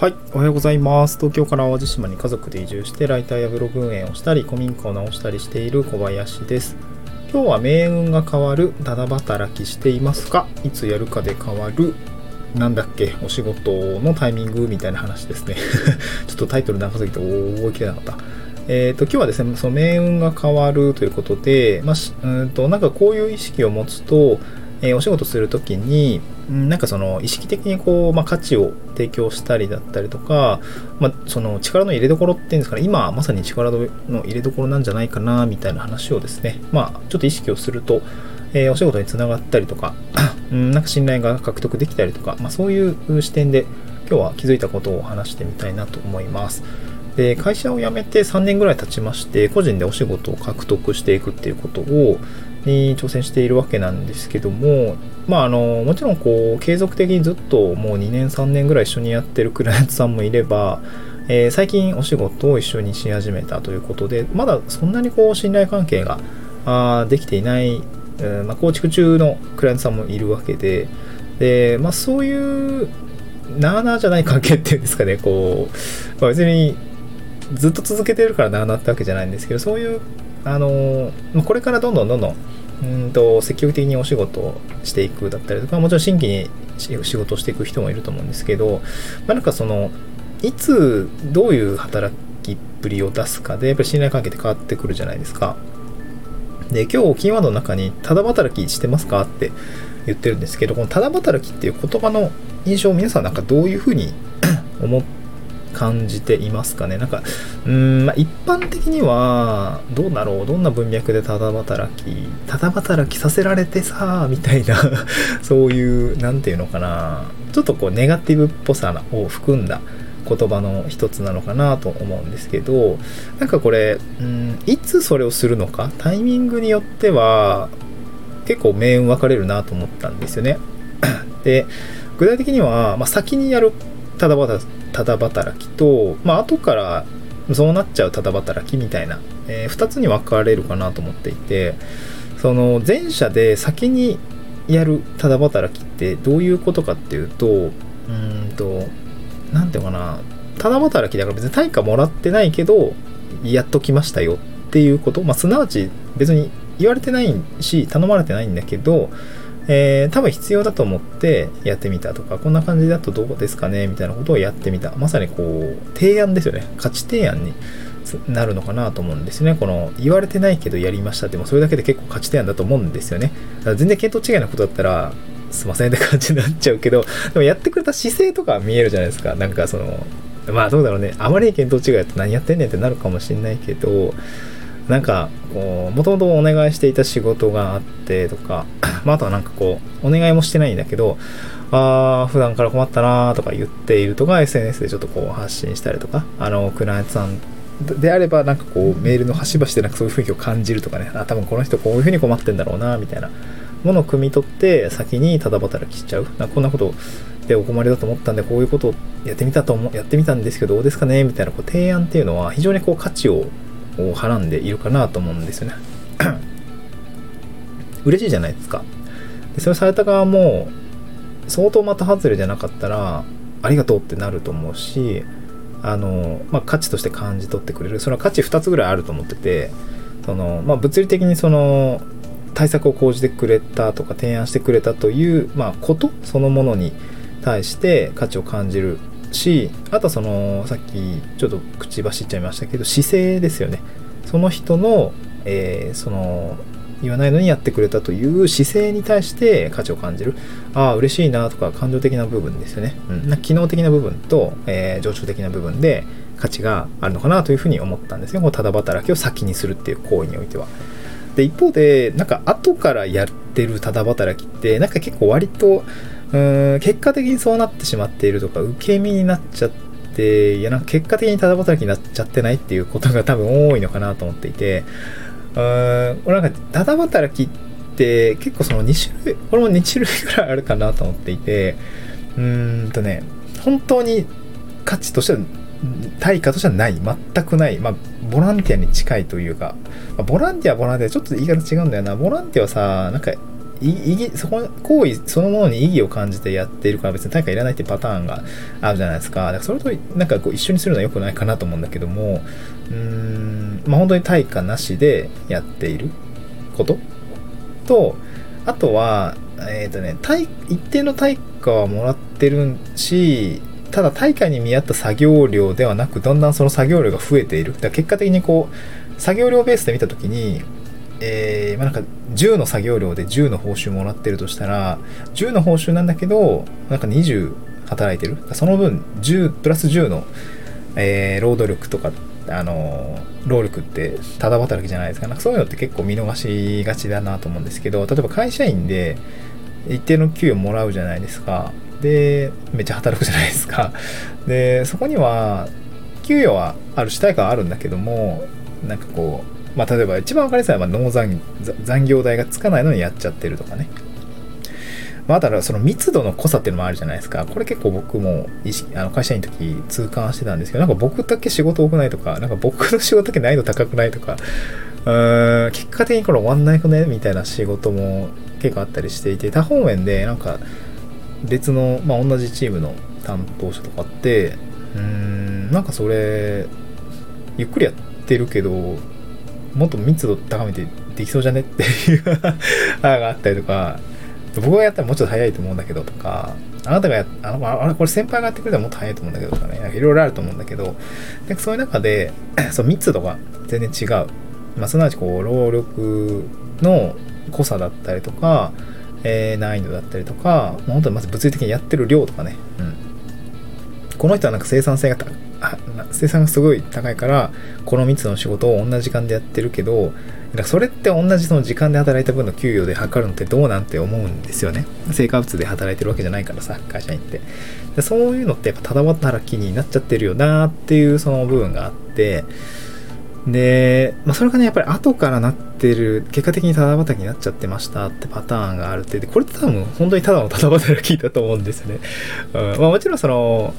はい、おはようございます。東京から淡路島に家族で移住して、ライターやブログ運営をしたり、古民家を直したりしている小林です。今日は命運が変わる、ただ働きしていますか？いつやるかで変わる、なんだっけ、お仕事のタイミングみたいな話ですね。ちょっとタイトル長すぎて覚えきれなかった。えっ、と、今日はですね、その命運が変わるということで、まあ、うんと、なんかこういう意識を持つと、えーお仕事するときに、なんかその意識的にこう、まあ、価値を提供したりだったりとか、まあ、その力の入れどころっていうんですかね、今まさに力の入れどころなんじゃないかな、みたいな話をですね、まあ、ちょっと意識をすると、えーお仕事につながったりとか、なんか信頼が獲得できたりとか、まあ、そういう視点で今日は気づいたことを話してみたいなと思います。で会社を辞めて3年ぐらい経ちまして個人でお仕事を獲得していくっていうことをに挑戦しているわけなんですけどもまああのもちろんこう継続的にずっともう2年3年ぐらい一緒にやってるクライアントさんもいれば、えー最近お仕事を一緒にし始めたということでまだそんなにこう信頼関係があできていない、うんまあ、構築中のクライアントさんもいるわけでで、まあ、そういうなあなあじゃない関係っていうんですかねこう、まあ、別にずっと続けてるからなあなってわけじゃないんですけどそういうあのまこれからどんどんどんどんうんと積極的にお仕事をしていくだったりとかもちろん新規に仕事をしていく人もいると思うんですけど、まあ、なんかそのいつどういう働きっぷりを出すかでやっぱり信頼関係って変わってくるじゃないですか。で今日キーワードの中に「ただ働きしてますか?」って言ってるんですけどこの「ただ働き」っていう言葉の印象を皆さんなんかどういうふうに 思って感じていますかね。なんかうん、まあ、一般的にはどうだろう。どんな文脈でただ働きただ働きさせられてさみたいな そういうなんていうのかな。ちょっとこうネガティブっぽさを含んだ言葉の一つなのかなと思うんですけどなんかこれうんいつそれをするのかタイミングによっては結構命運分かれるなと思ったんですよね。で具体的には、まあ、先にやるただ働ただ働きと、まあ後からそうなっちゃうただ働きみたいな、え2つに分かれるかなと思っていてその前者で先にやるただ働きってどういうことかっていうとうんと何ていうかなただ働きだから別に対価もらってないけどやっときましたよっていうこと、まあ、すなわち別に言われてないし頼まれてないんだけどえー多分必要だと思ってやってみたとかこんな感じだとどうですかねみたいなことをやってみた。まさにこう提案ですよね。価値提案になるのかなと思うんですね。この言われてないけどやりましたってもそれだけで結構価値提案だと思うんですよね。だから全然見当違いなことだったらすいませんって感じになっちゃうけどでもやってくれた姿勢とか見えるじゃないですか。なんかそのまあどうだろうね。あまりに見当違いだと何やってんねんってなるかもしんないけどなんかこうもともとお願いしていた仕事があってとか、まあ、あとはなんかこうお願いもしてないんだけどあー普段から困ったなーとか言っているとか SNS でちょっとこう発信したりとかあのクライアントさんであればなんかこうメールの端々でなんかそういう雰囲気を感じるとかねあ多分この人こういうふうに困ってんだろうなみたいな。ものを汲み取って先にただ働きしちゃう。なんかこんなことでお困りだと思ったんでこういうことをやってみたと思やってみたんですけどどうですかねみたいなこう提案っていうのは非常にこう価値ををはらんでいるかなと思うんですよね。嬉しいじゃないですか。でそれされた側も相当的外れじゃなかったらありがとうってなると思うしあの、まあ、価値として感じ取ってくれる。その価値2つぐらいあると思っててその、まあ、物理的にその対策を講じてくれたとか提案してくれたという、まあ、ことそのものに対して価値を感じるしあとそのさっきちょっと口走っちゃいましたけど姿勢ですよね。その人の,、えーその言わないのにやってくれたという姿勢に対して価値を感じる。ああ嬉しいなとか感情的な部分ですよね、うん、な機能的な部分と、えー情緒的な部分で価値があるのかなというふうに思ったんですねこのただ働きを先にするっていう行為においては。で一方でなんか後からやってるただ働きってなんか結構割とうん結果的にそうなってしまっているとか受け身になっちゃっていやなんか結果的にただ働きになっちゃってないっていうことが多分多いのかなと思っていてうーん俺なんかただ働きって結構その2種類これも2種類ぐらいあるかなと思っていてうーんとね本当に価値としては対価としてはない全くないまあボランティアに近いというか、まあボランティアはボランティアちょっと言い方違うんだよな。ボランティアはさなんか意義そこ行為そのものに意義を感じてやっているから別に対価いらないってパターンがあるじゃないですか。だからそれとなんかこう一緒にするのは良くないかなと思うんだけどもうーんまあ本当に対価なしでやっていること？とあとはえっ、ー、とね対一定の対価はもらってるしただ対価に見合った作業量ではなくだんだんその作業量が増えている。だから結果的にこう作業量ベースで見た時にえー、まあ、なんか10の作業量で10の報酬もらってるとしたら10の報酬なんだけどなんか20働いてる？その分10プラス10の、えー、労働力とかあの労力ってただ働きじゃないですか。なんかそういうのって結構見逃しがちだなと思うんですけど例えば会社員で一定の給与もらうじゃないですか。でめっちゃ働くじゃないですか。でそこには給与はある主体感はあるんだけどもなんかこうまあ、例えば一番分かりやすいのは農残残業代がつかないのにやっちゃってるとかね。まあ、あとはその密度の濃さっていうのもあるじゃないですか。これ結構僕も意識あの会社員の時痛感してたんですけど、なんか僕だけ仕事多くないとか、なんか僕の仕事だけ難易度高くないとか、うーん結果的にこれ終わんないくね？みたいな仕事も結構あったりしていて、多方面でなんか別の、まあ、同じチームの担当者とかって、うーん、なんかそれ、ゆっくりやってるけど、もっと密度高めてできそうじゃね？っていう案があったりとか、僕がやったらもうちょっと早いと思うんだけどとか、あなたがやあの、あれ、これ先輩がやってくれたらもっと早いと思うんだけどとかね、いろいろあると思うんだけど、でそういう中で、その密度が全然違う。まあ、すなわちこう、労力の濃さだったりとか、えー、難易度だったりとか、本当にまず物理的にやってる量とかね、うん。この人はなんか生産性が生産がすごい高いからこの3つの仕事を同じ時間でやってるけどそれって同じその時間で働いた分の給与で測るのってどうなんて思うんですよね。成果物で働いてるわけじゃないからさ会社員って。でそういうのってやっぱただ働きになっちゃってるよなっていうその部分があってで、まあ、それがねやっぱり後からなってる結果的にただ働きになっちゃってましたってパターンがあるってでこれって多分本当にただのただ働きだと思うんですよね、うんまあ、もちろんその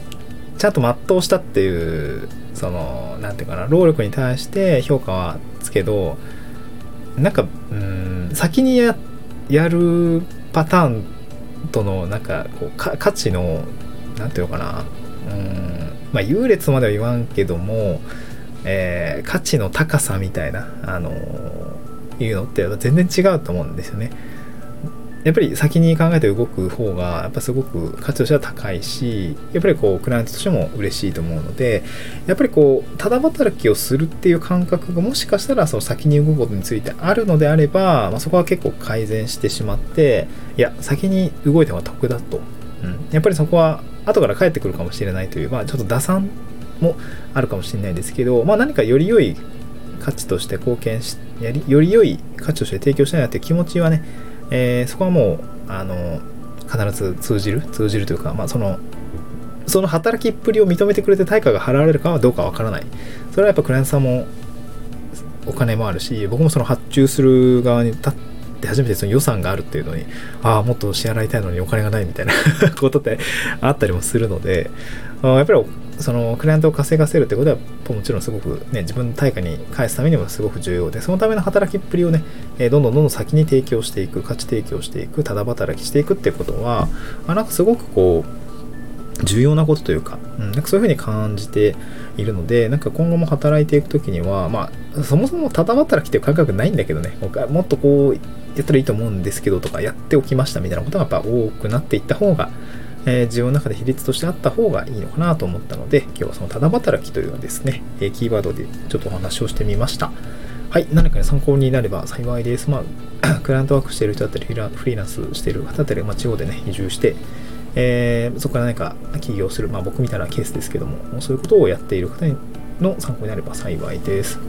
ちゃんと全うしたっていうその何て言うかな労力に対して評価はつけどなんかうん先にやるパターンとのなんかこう価値の何て言うのかなうんまあ優劣までは言わんけども、えー、価値の高さみたいなあのいうのって全然違うと思うんですよね。やっぱり先に考えて動く方がやっぱすごく価値としては高いしやっぱりこうクライアントとしても嬉しいと思うのでやっぱりこうただ働きをするっていう感覚がもしかしたらその先に動くことについてあるのであれば、まあ、そこは結構改善してしまっていや先に動いた方が得だと、うん、やっぱりそこは後から帰ってくるかもしれないという、まあ、ちょっと打算もあるかもしれないですけど、まあ、何かより良い価値として貢献しやりより良い価値として提供したいなっていう気持ちはねえー、そこはもうあの必ず通じる通じるというか、まあ、そのその働きっぷりを認めてくれて対価が払われるかはどうかわからない。それはやっぱクライアントさんもお金もあるし僕もその発注する側に立って初めてその予算があるっていうのにああもっと支払いたいのにお金がないみたいな ことってあったりもするのであやっぱりそのクライアントを稼がせるってことはもちろんすごくね自分の対価に返すためにもすごく重要でそのための働きっぷりをね、えどんどんどんどん先に提供していく価値提供していくただ働きしていくってことはあなんかすごくこう重要なことというか、うん、なんかそういうふうに感じているのでなんか今後も働いていく時にはまあそもそもただ働きっていう感覚ないんだけどねもっとこうやったらいいと思うんですけどとかやっておきましたみたいなことがやっぱ多くなっていった方がえー、自分の中で比率としてあった方がいいのかなと思ったので、今日はそのただ働きというですね、え、キーワードでちょっとお話をしてみました。はい、何かね、参考になれば幸いです。まあ、クライアントワークしている人だったり、フリーランスしている方だったり、まあ、地方でね、移住して、えー、そこから何か起業する、まあ、僕みたいなケースですけども、そういうことをやっている方の参考になれば幸いです。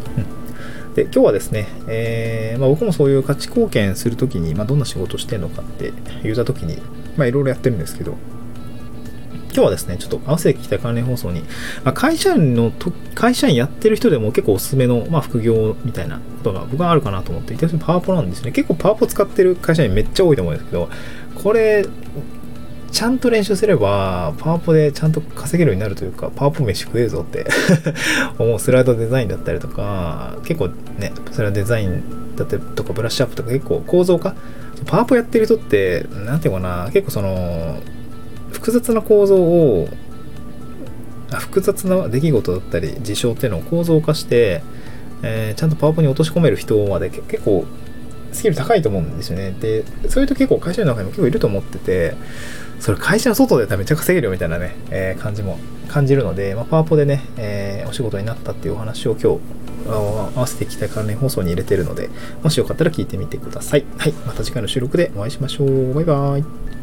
うん、で今日はですね、えーまあ、僕もそういう価値貢献するときに、まあ、どんな仕事してるのかって言ったときに、まあ、いろいろやってるんですけど、今日はですね、ちょっと合わせて聞きたい関連放送に、まあ、会社員のと、会社員やってる人でも結構おすすめの、まあ、副業みたいなことが僕はあるかなと思っていて、パワポなんですね。結構パワポ使ってる会社員めっちゃ多いと思うんですけど、これ、ちゃんと練習すれば、パワポでちゃんと稼げるようになるというか、パワポ飯食えるぞって 思うスライドデザインだったりとか、結構ね、それはデザインだってとかブラッシュアップとか結構構造化？パワポやってる人って何ていうかな結構その複雑な構造を複雑な出来事だったり事象っていうのを構造化して、えー、ちゃんとパワポに落とし込める人まで結構スキル高いと思うんですよね。で、そういう人結構会社の中にも結構いると思ってて、それ会社の外でやったらめっちゃ稼げるよみたいなね、えー、感じも感じるので、まあ、パワポでね、えー、お仕事になったっていうお話を今日合わせていきたい関連放送に入れてるので、もしよかったら聞いてみてください。はい、また次回の収録でお会いしましょう。バイバーイ。